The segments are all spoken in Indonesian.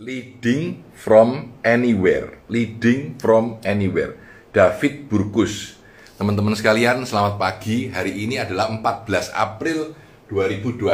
Leading from anywhere. Leading from anywhere. David Burkus. Teman-teman sekalian, selamat pagi. Hari ini adalah 14 April 2021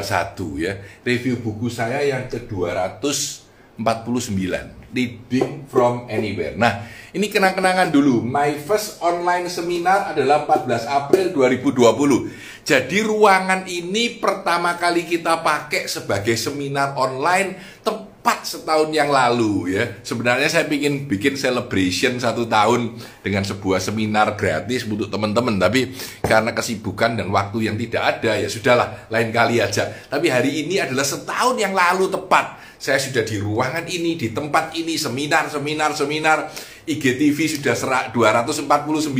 ya. Review buku saya yang ke-249. Leading from anywhere. Nah, ini kenang-kenangan dulu. My first online seminar adalah 14 April 2020. Jadi ruangan ini pertama kali kita pakai sebagai seminar online tepat setahun yang lalu ya. Sebenarnya saya ingin bikin celebration satu tahun dengan sebuah seminar gratis untuk teman-teman, tapi karena kesibukan dan waktu yang tidak ada ya sudahlah lain kali aja. Tapi hari ini adalah setahun yang lalu tepat. Saya sudah di ruangan ini, di tempat ini, seminar, seminar, seminar. IGTV sudah serak 249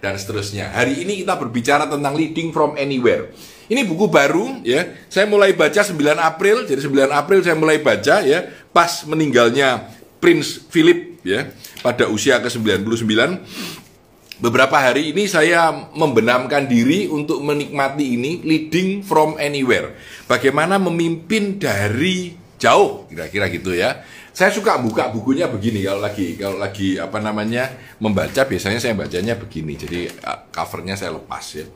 dan seterusnya. Hari ini kita berbicara tentang leading from anywhere. Ini buku baru ya. Saya mulai baca 9 April, jadi 9 April saya mulai baca ya pas meninggalnya Prince Philip ya pada usia ke-99. Beberapa hari ini saya membenamkan diri untuk menikmati ini leading from anywhere. Bagaimana memimpin dari jauh kira-kira gitu ya. Saya suka buka bukunya begini kalau lagi kalau lagi apa namanya membaca biasanya saya bacanya begini. Jadi covernya saya lepas ya.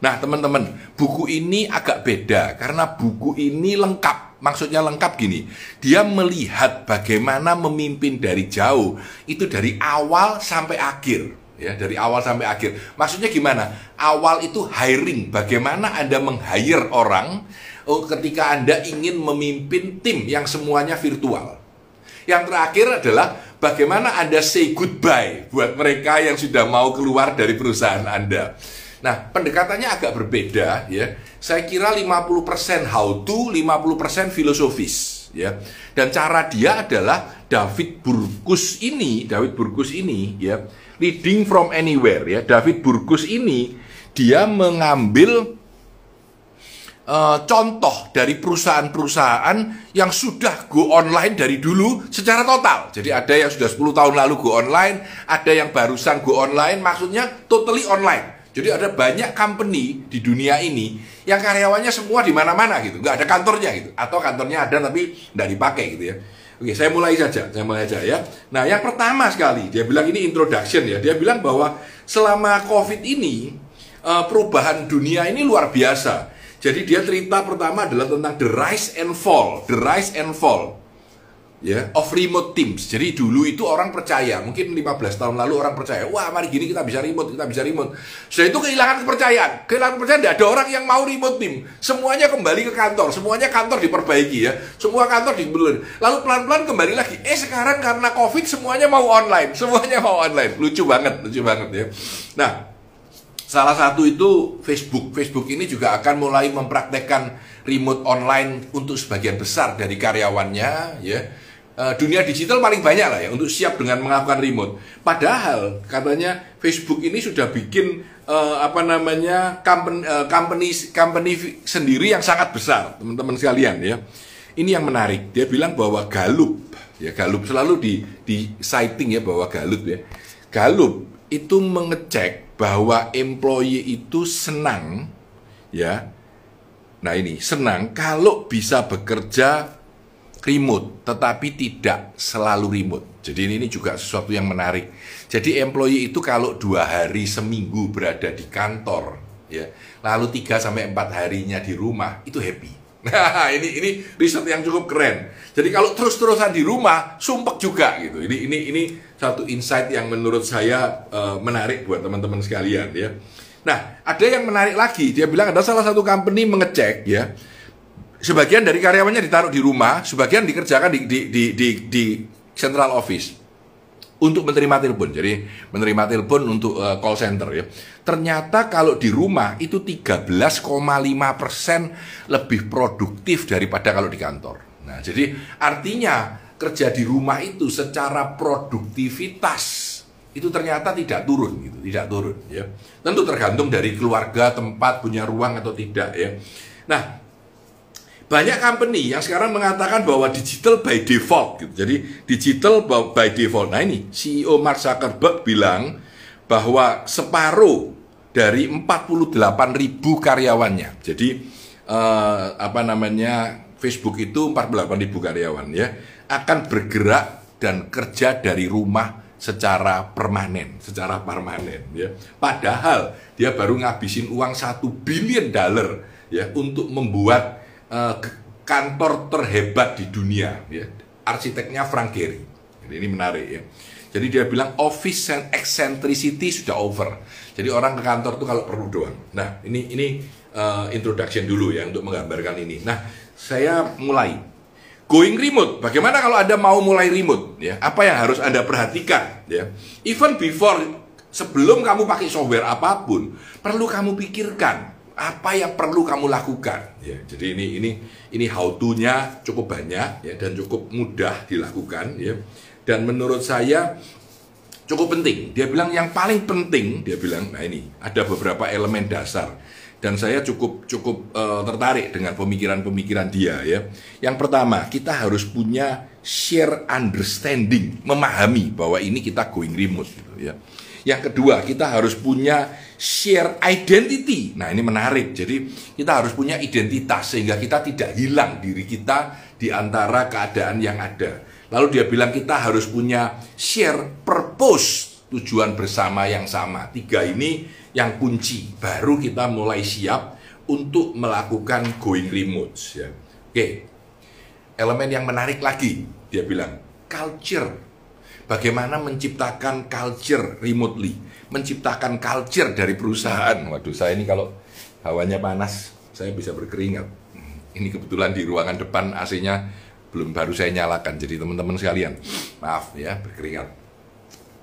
Nah, teman-teman, buku ini agak beda karena buku ini lengkap. Maksudnya lengkap gini, dia melihat bagaimana memimpin dari jauh, itu dari awal sampai akhir. Ya, dari awal sampai akhir. Maksudnya gimana? Awal itu hiring, bagaimana Anda meng-hire orang oh, ketika Anda ingin memimpin tim yang semuanya virtual. Yang terakhir adalah bagaimana Anda say goodbye buat mereka yang sudah mau keluar dari perusahaan Anda. Nah, pendekatannya agak berbeda ya. Saya kira 50% how to, 50% filosofis ya. Dan cara dia adalah David Burkus ini, David Burkus ini ya, leading from anywhere ya. David Burkus ini dia mengambil uh, contoh dari perusahaan-perusahaan yang sudah go online dari dulu secara total. Jadi ada yang sudah 10 tahun lalu go online, ada yang barusan go online, maksudnya totally online. Jadi ada banyak company di dunia ini yang karyawannya semua di mana-mana gitu, nggak ada kantornya gitu, atau kantornya ada tapi nggak dipakai gitu ya. Oke, saya mulai saja, saya mulai saja ya. Nah, yang pertama sekali dia bilang ini introduction ya, dia bilang bahwa selama COVID ini eh, perubahan dunia ini luar biasa. Jadi dia cerita pertama adalah tentang the rise and fall, the rise and fall ya of remote teams. Jadi dulu itu orang percaya, mungkin 15 tahun lalu orang percaya, wah mari gini kita bisa remote, kita bisa remote. Setelah itu kehilangan kepercayaan, kehilangan kepercayaan, tidak ada orang yang mau remote team. Semuanya kembali ke kantor, semuanya kantor diperbaiki ya, semua kantor dibeli. Lalu pelan-pelan kembali lagi. Eh sekarang karena covid semuanya mau online, semuanya mau online. Lucu banget, lucu banget ya. Nah, Salah satu itu Facebook. Facebook ini juga akan mulai mempraktekkan remote online untuk sebagian besar dari karyawannya, ya uh, dunia digital paling banyak lah ya untuk siap dengan melakukan remote. Padahal katanya Facebook ini sudah bikin uh, apa namanya company, uh, company company sendiri yang sangat besar, teman-teman sekalian ya. Ini yang menarik. Dia bilang bahwa Galup ya Galup selalu di di citing ya bahwa Galup ya. Galup itu mengecek bahwa employee itu senang ya. Nah ini senang kalau bisa bekerja remote, tetapi tidak selalu remote. Jadi ini, juga sesuatu yang menarik. Jadi employee itu kalau dua hari seminggu berada di kantor, ya, lalu tiga sampai empat harinya di rumah, itu happy. Nah, ini ini riset yang cukup keren. Jadi kalau terus-terusan di rumah, sumpek juga gitu. Ini ini ini satu insight yang menurut saya uh, menarik buat teman-teman sekalian ya. Nah, ada yang menarik lagi. Dia bilang ada salah satu company mengecek ya sebagian dari karyawannya ditaruh di rumah, sebagian dikerjakan di di di di, di central office untuk menerima telepon. Jadi menerima telepon untuk uh, call center ya. Ternyata kalau di rumah itu 13,5% lebih produktif daripada kalau di kantor. Nah, jadi artinya kerja di rumah itu secara produktivitas itu ternyata tidak turun gitu, tidak turun ya. Tentu tergantung dari keluarga, tempat, punya ruang atau tidak ya. Nah, banyak company yang sekarang mengatakan bahwa digital by default gitu. Jadi digital by default. Nah ini CEO Mark Zuckerberg bilang bahwa separuh dari 48 ribu karyawannya. Jadi eh, apa namanya Facebook itu 48 ribu karyawan ya akan bergerak dan kerja dari rumah secara permanen, secara permanen ya. Padahal dia baru ngabisin uang satu billion dollar ya untuk membuat uh, kantor terhebat di dunia ya. Arsiteknya Frank Gehry. Jadi ini menarik ya. Jadi dia bilang office and eccentricity sudah over. Jadi orang ke kantor tuh kalau perlu doang. Nah, ini ini uh, introduction dulu ya untuk menggambarkan ini. Nah, saya mulai going remote. Bagaimana kalau Anda mau mulai remote ya? Apa yang harus Anda perhatikan ya? Even before sebelum kamu pakai software apa pun, perlu kamu pikirkan apa yang perlu kamu lakukan ya. Jadi ini ini ini how to-nya cukup banyak ya dan cukup mudah dilakukan ya dan menurut saya cukup penting. Dia bilang yang paling penting, dia bilang, nah ini ada beberapa elemen dasar dan saya cukup cukup uh, tertarik dengan pemikiran-pemikiran dia ya. Yang pertama, kita harus punya share understanding, memahami bahwa ini kita going remote gitu ya. Yang kedua, kita harus punya share identity. Nah, ini menarik. Jadi, kita harus punya identitas sehingga kita tidak hilang diri kita di antara keadaan yang ada. Lalu dia bilang kita harus punya share purpose, tujuan bersama yang sama. Tiga ini yang kunci. Baru kita mulai siap untuk melakukan going remote. Ya. Oke, elemen yang menarik lagi, dia bilang culture. Bagaimana menciptakan culture remotely, menciptakan culture dari perusahaan. Waduh, saya ini kalau hawanya panas, saya bisa berkeringat. Ini kebetulan di ruangan depan AC-nya belum baru saya nyalakan. Jadi teman-teman sekalian, maaf ya berkeringat.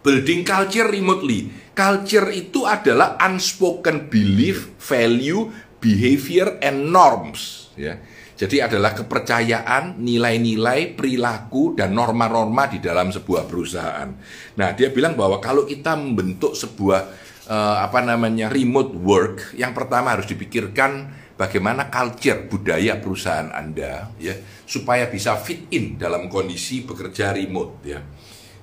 Building culture remotely. Culture itu adalah unspoken belief, value, behavior, and norms. Ya. Jadi adalah kepercayaan, nilai-nilai, perilaku, dan norma-norma di dalam sebuah perusahaan. Nah, dia bilang bahwa kalau kita membentuk sebuah uh, apa namanya remote work, yang pertama harus dipikirkan bagaimana culture budaya perusahaan Anda ya supaya bisa fit in dalam kondisi bekerja remote ya.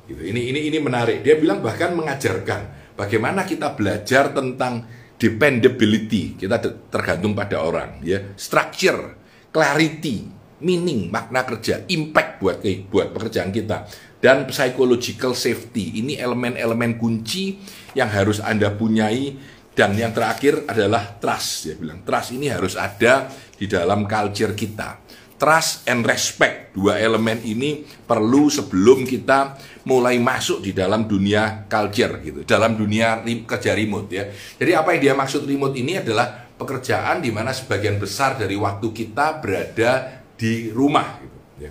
Gitu. Ini ini ini menarik. Dia bilang bahkan mengajarkan bagaimana kita belajar tentang dependability. Kita tergantung pada orang ya. Structure, clarity, meaning, makna kerja, impact buat buat pekerjaan kita dan psychological safety. Ini elemen-elemen kunci yang harus Anda punyai dan yang terakhir adalah trust. Dia bilang trust ini harus ada di dalam culture kita. Trust and respect, dua elemen ini perlu sebelum kita mulai masuk di dalam dunia culture gitu, dalam dunia kerja remote ya. Jadi apa yang dia maksud remote ini adalah pekerjaan di mana sebagian besar dari waktu kita berada di rumah gitu ya.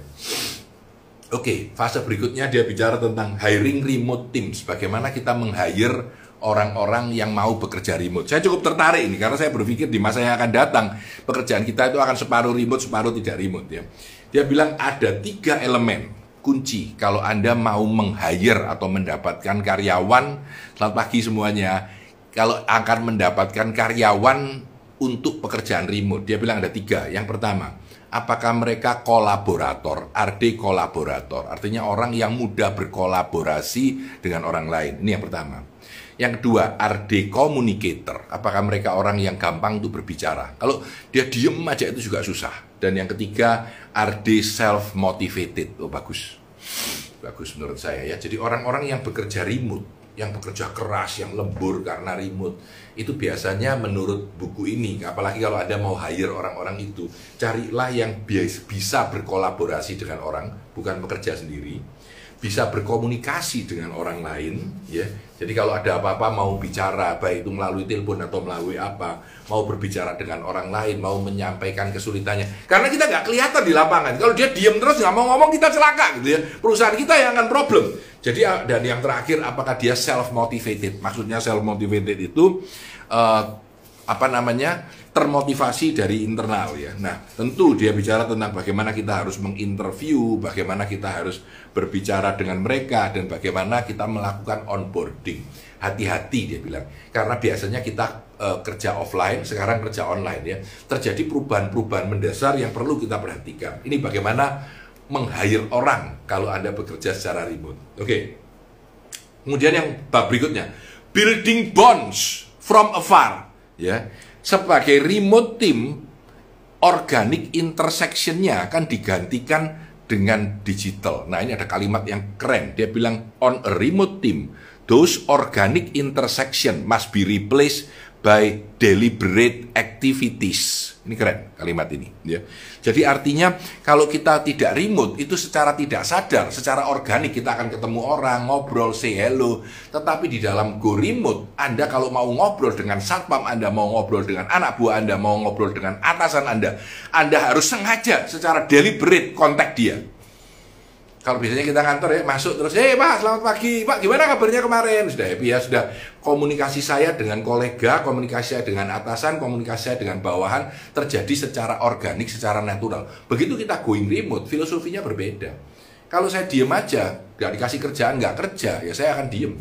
Oke, fase berikutnya dia bicara tentang hiring remote teams, bagaimana kita meng-hire orang-orang yang mau bekerja remote. Saya cukup tertarik ini karena saya berpikir di masa yang akan datang pekerjaan kita itu akan separuh remote, separuh tidak remote ya. Dia bilang ada tiga elemen kunci kalau Anda mau meng-hire atau mendapatkan karyawan. Selamat pagi semuanya. Kalau akan mendapatkan karyawan untuk pekerjaan remote, dia bilang ada tiga. Yang pertama, apakah mereka kolaborator, RD kolaborator, artinya orang yang mudah berkolaborasi dengan orang lain. Ini yang pertama. Yang kedua, RD communicator. Apakah mereka orang yang gampang untuk berbicara? Kalau dia diem aja itu juga susah. Dan yang ketiga, RD self motivated. Oh bagus. Bagus menurut saya ya. Jadi orang-orang yang bekerja remote, yang bekerja keras, yang lembur karena remote, itu biasanya menurut buku ini, apalagi kalau Anda mau hire orang-orang itu, carilah yang bisa berkolaborasi dengan orang, bukan bekerja sendiri bisa berkomunikasi dengan orang lain ya. Jadi kalau ada apa-apa mau bicara baik itu melalui telepon atau melalui apa mau berbicara dengan orang lain mau menyampaikan kesulitannya. Karena kita nggak kelihatan di lapangan. Kalau dia diem terus nggak mau ngomong kita celaka gitu ya. Perusahaan kita yang akan problem. Jadi dan yang terakhir apakah dia self motivated maksudnya self motivated itu uh, apa namanya termotivasi dari internal ya. Nah, tentu dia bicara tentang bagaimana kita harus menginterview, bagaimana kita harus berbicara dengan mereka dan bagaimana kita melakukan onboarding. Hati-hati dia bilang. Karena biasanya kita e, kerja offline, sekarang kerja online ya. Terjadi perubahan-perubahan mendasar yang perlu kita perhatikan. Ini bagaimana meng-hire orang kalau Anda bekerja secara remote. Oke. Kemudian yang bab berikutnya, building bonds from afar ya sebagai remote team organic intersectionnya akan digantikan dengan digital. Nah ini ada kalimat yang keren. Dia bilang on a remote team, those organic intersection must be replaced by deliberate activities. Ini keren kalimat ini. Ya. Jadi artinya kalau kita tidak remote itu secara tidak sadar, secara organik kita akan ketemu orang, ngobrol, say hello. Tetapi di dalam go remote, Anda kalau mau ngobrol dengan satpam, Anda mau ngobrol dengan anak buah Anda, mau ngobrol dengan atasan Anda, Anda harus sengaja secara deliberate kontak dia kalau biasanya kita kantor ya masuk terus, eh pak selamat pagi, pak gimana kabarnya kemarin? Sudah happy ya, sudah komunikasi saya dengan kolega, komunikasi saya dengan atasan, komunikasi saya dengan bawahan terjadi secara organik, secara natural. Begitu kita going remote, filosofinya berbeda. Kalau saya diem aja, nggak dikasih kerjaan, nggak kerja, ya saya akan diem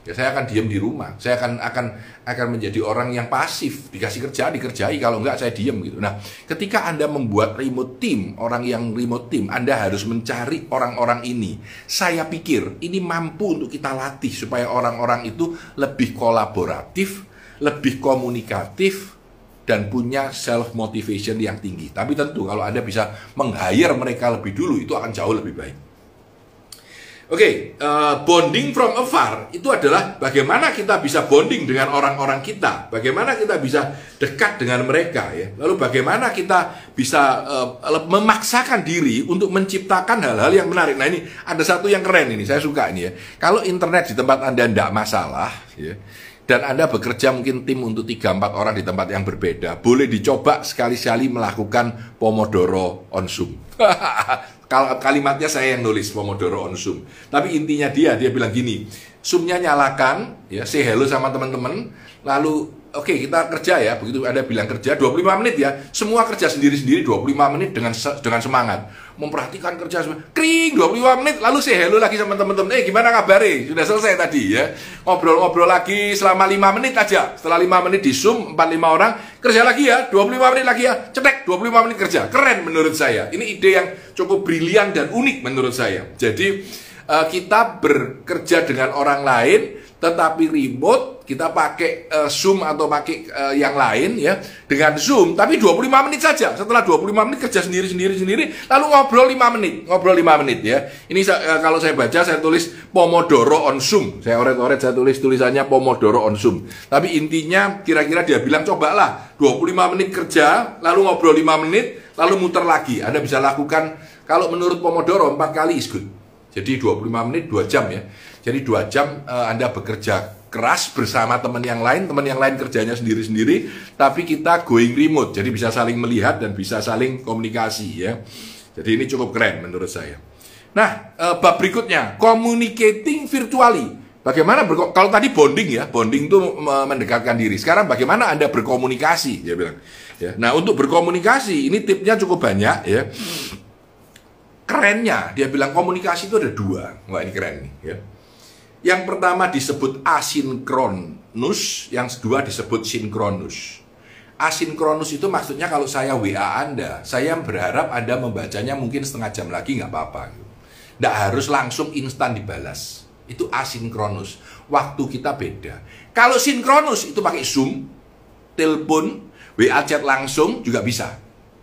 ya saya akan diam di rumah. Saya akan akan akan menjadi orang yang pasif. Dikasih kerja dikerjai. Kalau enggak saya diam gitu. Nah ketika anda membuat remote team orang yang remote team anda harus mencari orang-orang ini. Saya pikir ini mampu untuk kita latih supaya orang-orang itu lebih kolaboratif lebih komunikatif dan punya self motivation yang tinggi. Tapi tentu kalau anda bisa meng-hire mereka lebih dulu itu akan jauh lebih baik Oke, okay, uh, eh, bonding from afar itu adalah bagaimana kita bisa bonding dengan orang-orang kita, bagaimana kita bisa dekat dengan mereka ya. Lalu bagaimana kita bisa uh, memaksakan diri untuk menciptakan hal-hal yang menarik. Nah ini ada satu yang keren ini, saya suka ini ya. Kalau internet di tempat anda tidak masalah ya, dan Anda bekerja mungkin tim untuk 3-4 orang di tempat yang berbeda, boleh dicoba sekali-sekali melakukan Pomodoro on Zoom. kalimatnya saya yang nulis Pomodoro on Zoom. Tapi intinya dia, dia bilang gini, Zoomnya nyalakan, ya, say hello sama teman-teman, lalu oke kita kerja ya, begitu ada bilang kerja 25 menit ya, semua kerja sendiri-sendiri 25 menit dengan dengan semangat. Memperhatikan kerja semua, kring 25 menit, lalu say hello lagi sama teman-teman, eh gimana kabarnya? Sudah selesai tadi ya, ngobrol-ngobrol lagi selama 5 menit aja, setelah 5 menit di Zoom, 4-5 orang, kerja lagi ya, 25 menit lagi ya, cetek 25 menit kerja, keren menurut saya. Ini ide yang cukup brilian dan unik menurut saya. Jadi uh, kita bekerja dengan orang lain tetapi remote kita pakai uh, Zoom atau pakai uh, yang lain ya dengan Zoom tapi 25 menit saja. Setelah 25 menit kerja sendiri sendiri sendiri lalu ngobrol 5 menit ngobrol 5 menit ya. Ini uh, kalau saya baca saya tulis Pomodoro on Zoom. Saya oret-oret saya tulis tulisannya Pomodoro on Zoom. Tapi intinya kira-kira dia bilang cobalah 25 menit kerja lalu ngobrol 5 menit lalu muter lagi. Anda bisa lakukan kalau menurut Pomodoro 4 kali is good. Jadi 25 menit 2 jam ya jadi dua jam uh, Anda bekerja keras bersama teman yang lain, teman yang lain kerjanya sendiri-sendiri, tapi kita going remote, jadi bisa saling melihat dan bisa saling komunikasi ya. Jadi ini cukup keren menurut saya. Nah, uh, bab berikutnya, communicating virtually. Bagaimana kalau tadi bonding ya, bonding itu mendekatkan diri. Sekarang bagaimana Anda berkomunikasi? Dia bilang. Ya. Nah, untuk berkomunikasi ini tipnya cukup banyak ya. Kerennya, dia bilang komunikasi itu ada dua. Wah ini keren nih ya. Yang pertama disebut asinkronus, yang kedua disebut sinkronus. Asinkronus itu maksudnya kalau saya WA Anda, saya berharap Anda membacanya mungkin setengah jam lagi nggak apa-apa. Nggak harus langsung instan dibalas. Itu asinkronus. Waktu kita beda. Kalau sinkronus itu pakai Zoom, telepon, WA chat langsung juga bisa.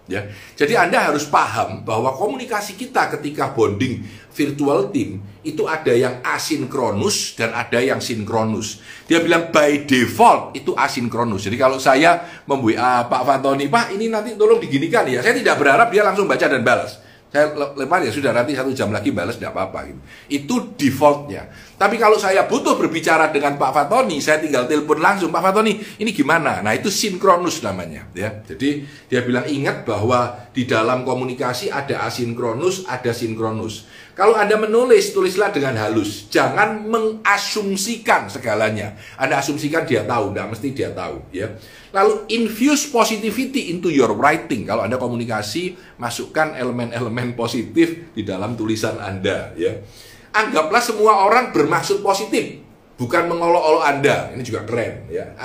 Ya, jadi Anda harus paham bahwa komunikasi kita ketika bonding virtual team itu ada yang asinkronus dan ada yang sinkronus. Dia bilang by default itu asinkronus. Jadi kalau saya membuat Pak Fantoni, Pak ini nanti tolong diginikan ya. Saya tidak berharap dia langsung baca dan balas saya lempar ya sudah nanti satu jam lagi balas tidak apa-apa gitu. Itu defaultnya. Tapi kalau saya butuh berbicara dengan Pak Fatoni, saya tinggal telepon langsung Pak Fatoni, ini gimana? Nah itu sinkronus namanya, ya. Jadi dia bilang ingat bahwa di dalam komunikasi ada asinkronus, ada sinkronus. Kalau Anda menulis, tulislah dengan halus. Jangan mengasumsikan segalanya. Anda asumsikan dia tahu, tidak mesti dia tahu. ya. Lalu infuse positivity into your writing. Kalau Anda komunikasi, masukkan elemen-elemen positif di dalam tulisan Anda. ya. Anggaplah semua orang bermaksud positif bukan mengolok-olok Anda. Ini juga keren ya.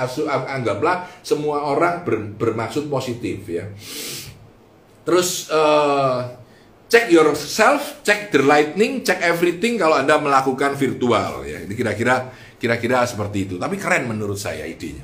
Anggaplah semua orang ber, bermaksud positif ya. Terus uh, Check yourself, check the lightning, check everything kalau Anda melakukan virtual ya. Ini kira-kira kira-kira seperti itu. Tapi keren menurut saya idenya.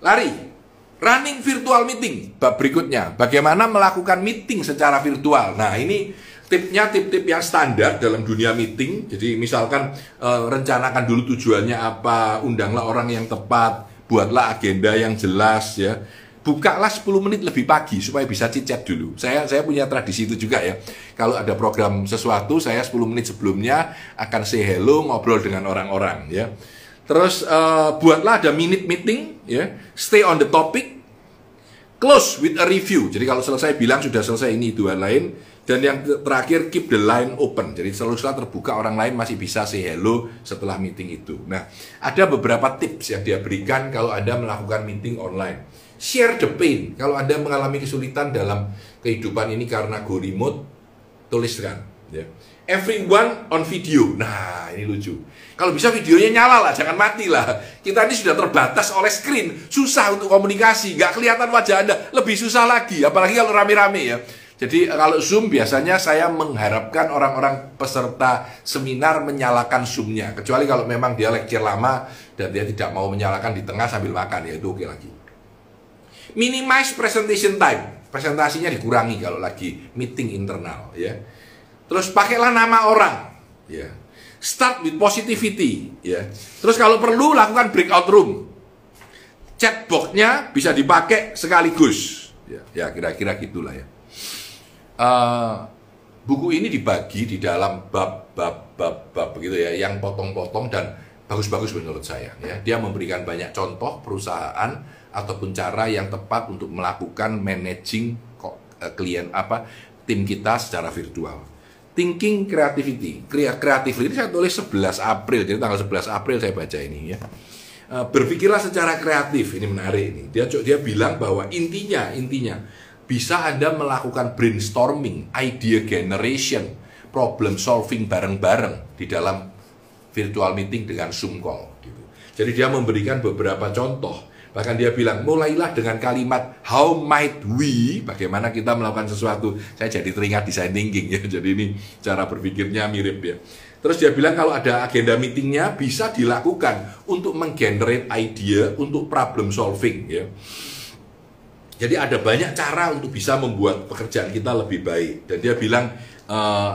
Lari. running virtual meeting. Bab berikutnya, bagaimana melakukan meeting secara virtual. Nah, ini tipnya tip-tip yang standar dalam dunia meeting. Jadi misalkan e, rencanakan dulu tujuannya apa, undanglah orang yang tepat, buatlah agenda yang jelas ya. Bukalah 10 menit lebih pagi supaya bisa cicat dulu. Saya saya punya tradisi itu juga ya. Kalau ada program sesuatu, saya 10 menit sebelumnya akan say hello, ngobrol dengan orang-orang ya. Terus uh, buatlah ada minute meeting, ya, stay on the topic, close with a review. Jadi kalau selesai bilang sudah selesai ini dua lain. Dan yang terakhir keep the line open. Jadi selalu terbuka orang lain masih bisa say hello setelah meeting itu. Nah, ada beberapa tips yang dia berikan kalau Anda melakukan meeting online. Share the pain. Kalau Anda mengalami kesulitan dalam kehidupan ini karena go remote, tuliskan. Ya. Everyone on video. Nah, ini lucu. Kalau bisa videonya nyala lah, jangan mati lah. Kita ini sudah terbatas oleh screen, susah untuk komunikasi, nggak kelihatan wajah Anda, lebih susah lagi, apalagi kalau rame-rame ya. Jadi kalau Zoom biasanya saya mengharapkan orang-orang peserta seminar menyalakan Zoom-nya. Kecuali kalau memang dia lecture lama dan dia tidak mau menyalakan di tengah sambil makan, ya itu oke lagi. Minimize presentation time. Presentasinya dikurangi kalau lagi meeting internal ya. Terus pakailah nama orang ya Start with positivity, ya. Terus kalau perlu lakukan breakout room. Chatbotnya bisa dipakai sekaligus, ya, ya kira-kira gitulah ya. Uh, buku ini dibagi di dalam bab-bab bab-bab begitu ya, yang potong-potong dan bagus-bagus menurut saya. Ya, dia memberikan banyak contoh perusahaan ataupun cara yang tepat untuk melakukan managing eh, klien apa tim kita secara virtual. Thinking Creativity. Creativity saya tulis 11 April, jadi tanggal 11 April saya baca ini ya. Eh, berpikirlah secara kreatif, ini menarik ini. Dia dia bilang bahwa intinya intinya bisa Anda melakukan brainstorming, idea generation, problem solving bareng-bareng di dalam virtual meeting dengan Zoom call gitu. Jadi dia memberikan beberapa contoh Bahkan dia bilang, mulailah dengan kalimat how might we, bagaimana kita melakukan sesuatu. Saya jadi teringat design thinking ya, jadi ini cara berpikirnya mirip ya. Terus dia bilang kalau ada agenda meetingnya bisa dilakukan untuk menggenerate idea untuk problem solving ya. Jadi ada banyak cara untuk bisa membuat pekerjaan kita lebih baik. Dan dia bilang uh,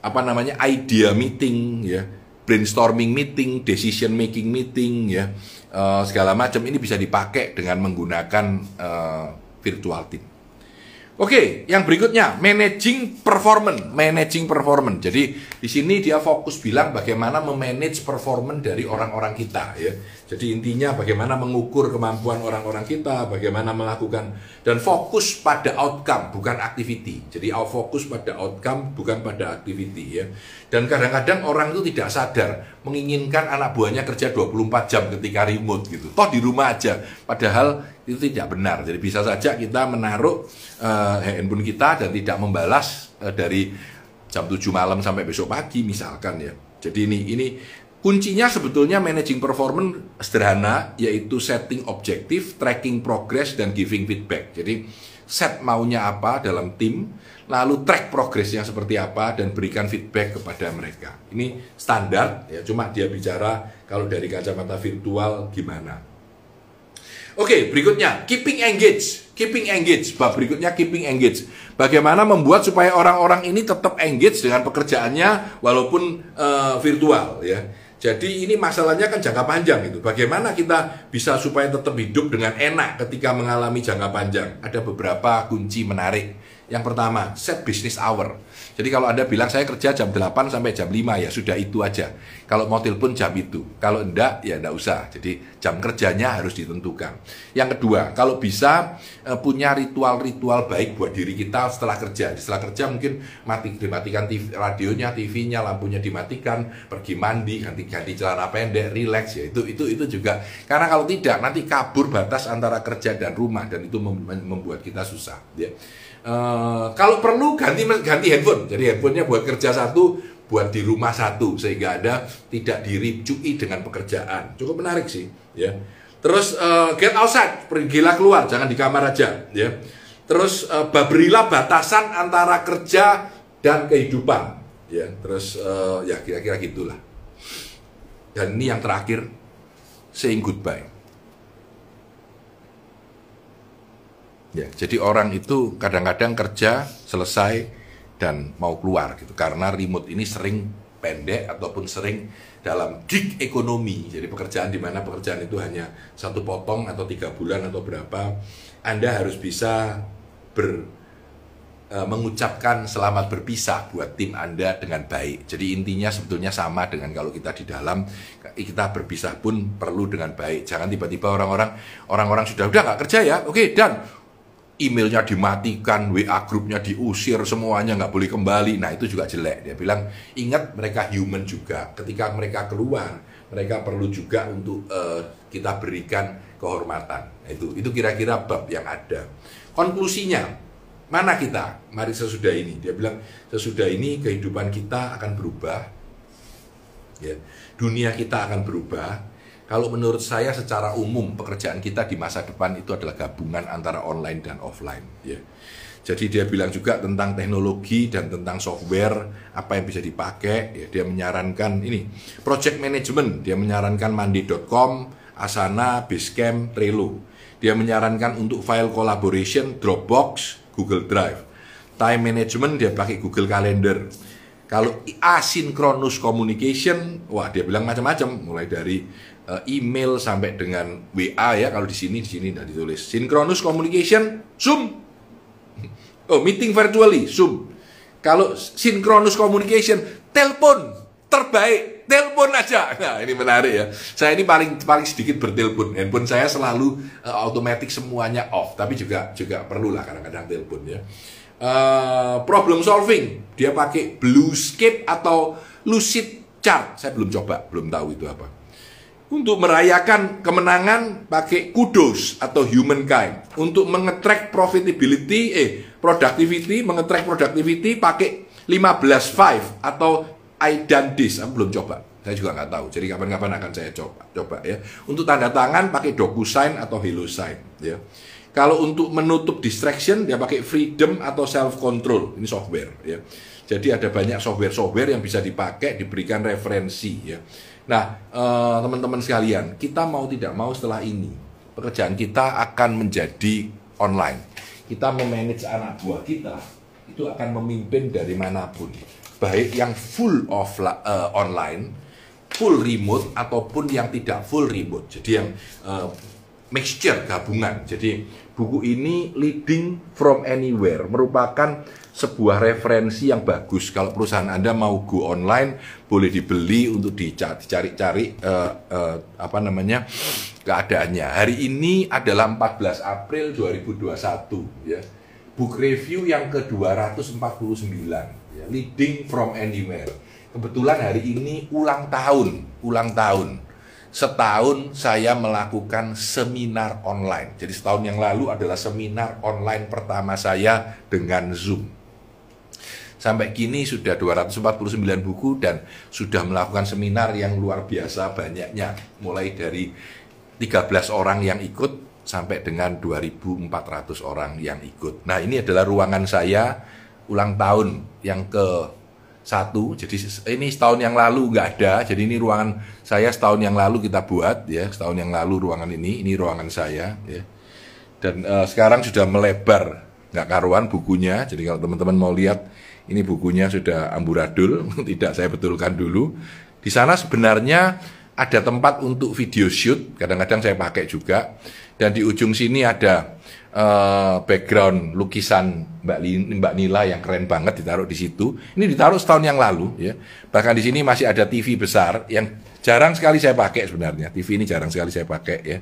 apa namanya idea meeting ya, brainstorming meeting, decision making meeting ya uh, segala macam ini bisa dipakai dengan menggunakan uh, virtual team. Oke, yang berikutnya managing performance, managing performance. Jadi di sini dia fokus bilang bagaimana memanage performance dari orang-orang kita ya. Jadi intinya bagaimana mengukur kemampuan orang-orang kita, bagaimana melakukan dan fokus pada outcome bukan activity. Jadi fokus pada outcome bukan pada activity ya. Dan kadang-kadang orang itu tidak sadar menginginkan anak buahnya kerja 24 jam ketika remote gitu. Toh di rumah aja. Padahal itu tidak benar. Jadi bisa saja kita menaruh uh, handphone kita dan tidak membalas uh, dari jam 7 malam sampai besok pagi misalkan ya. Jadi ini ini Kuncinya sebetulnya managing performance sederhana, yaitu setting objektif, tracking progress, dan giving feedback. Jadi, set maunya apa dalam tim, lalu track progresnya seperti apa, dan berikan feedback kepada mereka. Ini standar, ya cuma dia bicara kalau dari kacamata virtual gimana. Oke, berikutnya, keeping engaged. Keeping engaged, bab berikutnya keeping engaged. Bagaimana membuat supaya orang-orang ini tetap engaged dengan pekerjaannya walaupun uh, virtual ya. Jadi ini masalahnya kan jangka panjang itu. Bagaimana kita bisa supaya tetap hidup dengan enak ketika mengalami jangka panjang? Ada beberapa kunci menarik. Yang pertama, set business hour. Jadi kalau Anda bilang saya kerja jam 8 sampai jam 5 ya sudah itu aja. Kalau mau telepon jam itu. Kalau enggak ya enggak usah. Jadi jam kerjanya harus ditentukan. Yang kedua, kalau bisa eh, punya ritual-ritual baik buat diri kita setelah kerja. Setelah kerja mungkin mati dimatikan TV, radionya, TV-nya, lampunya dimatikan, pergi mandi, ganti-ganti celana pendek, relax ya. Itu itu itu juga. Karena kalau tidak nanti kabur batas antara kerja dan rumah dan itu membuat kita susah ya. Uh, kalau perlu ganti ganti handphone. Jadi handphonenya buat kerja satu, buat di rumah satu sehingga ada tidak diricui dengan pekerjaan. Cukup menarik sih, ya. Terus uh, get outside, pergilah keluar, jangan di kamar aja, ya. Terus uh, berilah batasan antara kerja dan kehidupan, ya. Terus uh, ya kira-kira gitulah. Dan ini yang terakhir, saying goodbye. Ya, jadi orang itu kadang-kadang kerja selesai dan mau keluar gitu karena remote ini sering pendek ataupun sering dalam gig ekonomi. Jadi pekerjaan di mana pekerjaan itu hanya satu potong atau tiga bulan atau berapa, Anda harus bisa ber e, mengucapkan selamat berpisah buat tim Anda dengan baik. Jadi intinya sebetulnya sama dengan kalau kita di dalam kita berpisah pun perlu dengan baik. Jangan tiba-tiba orang-orang orang-orang sudah udah nggak kerja ya, oke dan emailnya dimatikan, WA grupnya diusir, semuanya nggak boleh kembali. Nah itu juga jelek. Dia bilang ingat mereka human juga. Ketika mereka keluar, mereka perlu juga untuk uh, kita berikan kehormatan. Nah, itu itu kira-kira bab yang ada. Konklusinya mana kita? Mari sesudah ini. Dia bilang sesudah ini kehidupan kita akan berubah. Ya, dunia kita akan berubah kalau menurut saya secara umum pekerjaan kita di masa depan itu adalah gabungan antara online dan offline ya. Jadi dia bilang juga tentang teknologi dan tentang software apa yang bisa dipakai ya dia menyarankan ini project management dia menyarankan mandi.com, Asana, Basecamp, Trello. Dia menyarankan untuk file collaboration Dropbox, Google Drive. Time management dia pakai Google Calendar. Kalau asynchronous communication, wah dia bilang macam-macam mulai dari email sampai dengan WA ya kalau di sini di sini tidak ditulis. Synchronous communication Zoom. Oh meeting virtually Zoom. Kalau synchronous communication telepon terbaik telepon aja. Nah ini menarik ya. Saya ini paling paling sedikit bertelepon. Handphone saya selalu uh, otomatis semuanya off tapi juga juga perlu lah kadang-kadang telepon ya. Uh, problem solving. Dia pakai Bluescape atau Lucid Chart. Saya belum coba belum tahu itu apa untuk merayakan kemenangan pakai kudos atau humankind. Untuk mengetrack profitability, eh, productivity, mengetrack productivity pakai 15.5 atau I done this. Aku belum coba. Saya juga nggak tahu. Jadi kapan-kapan akan saya coba. Coba ya. Untuk tanda tangan pakai DocuSign atau HelloSign. Ya. Kalau untuk menutup distraction dia pakai Freedom atau Self Control. Ini software. Ya. Jadi ada banyak software-software yang bisa dipakai, diberikan referensi. Ya Nah, eh, teman-teman sekalian, kita mau tidak mau setelah ini, pekerjaan kita akan menjadi online. Kita memanage anak buah kita, itu akan memimpin dari mana pun. Baik yang full off uh, online, full remote, ataupun yang tidak full remote. Jadi yang uh, mixture, gabungan. Jadi buku ini Leading from Anywhere merupakan sebuah referensi yang bagus kalau perusahaan Anda mau go online boleh dibeli untuk dicari-cari uh, uh, apa namanya keadaannya. Hari ini adalah 14 April 2021 ya. Book review yang ke-249 ya, Leading from Anywhere. Kebetulan hari ini ulang tahun, ulang tahun setahun saya melakukan seminar online. Jadi setahun yang lalu adalah seminar online pertama saya dengan Zoom. Sampai kini sudah 249 buku dan sudah melakukan seminar yang luar biasa banyaknya. Mulai dari 13 orang yang ikut sampai dengan 2.400 orang yang ikut. Nah ini adalah ruangan saya ulang tahun yang ke satu. Jadi ini setahun yang lalu nggak ada. Jadi ini ruangan saya setahun yang lalu kita buat ya. Setahun yang lalu ruangan ini, ini ruangan saya ya. Dan uh, sekarang sudah melebar nggak karuan bukunya. Jadi kalau teman-teman mau lihat ini bukunya sudah amburadul, tidak saya betulkan dulu. Di sana sebenarnya ada tempat untuk video shoot, kadang-kadang saya pakai juga. Dan di ujung sini ada uh, background lukisan Mbak, Mbak Nila yang keren banget ditaruh di situ. Ini ditaruh setahun yang lalu ya. Bahkan di sini masih ada TV besar yang jarang sekali saya pakai sebenarnya. TV ini jarang sekali saya pakai ya.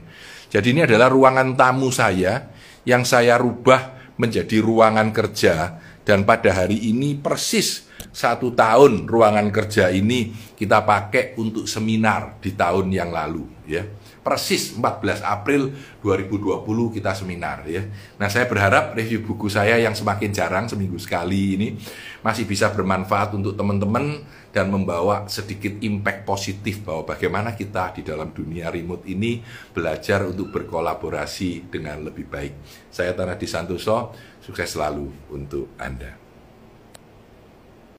Jadi ini adalah ruangan tamu saya yang saya rubah menjadi ruangan kerja dan pada hari ini persis satu tahun ruangan kerja ini kita pakai untuk seminar di tahun yang lalu ya persis 14 April 2020 kita seminar ya. Nah, saya berharap review buku saya yang semakin jarang seminggu sekali ini masih bisa bermanfaat untuk teman-teman dan membawa sedikit impact positif bahwa bagaimana kita di dalam dunia remote ini belajar untuk berkolaborasi dengan lebih baik. Saya Tanah Disantoso, sukses selalu untuk Anda.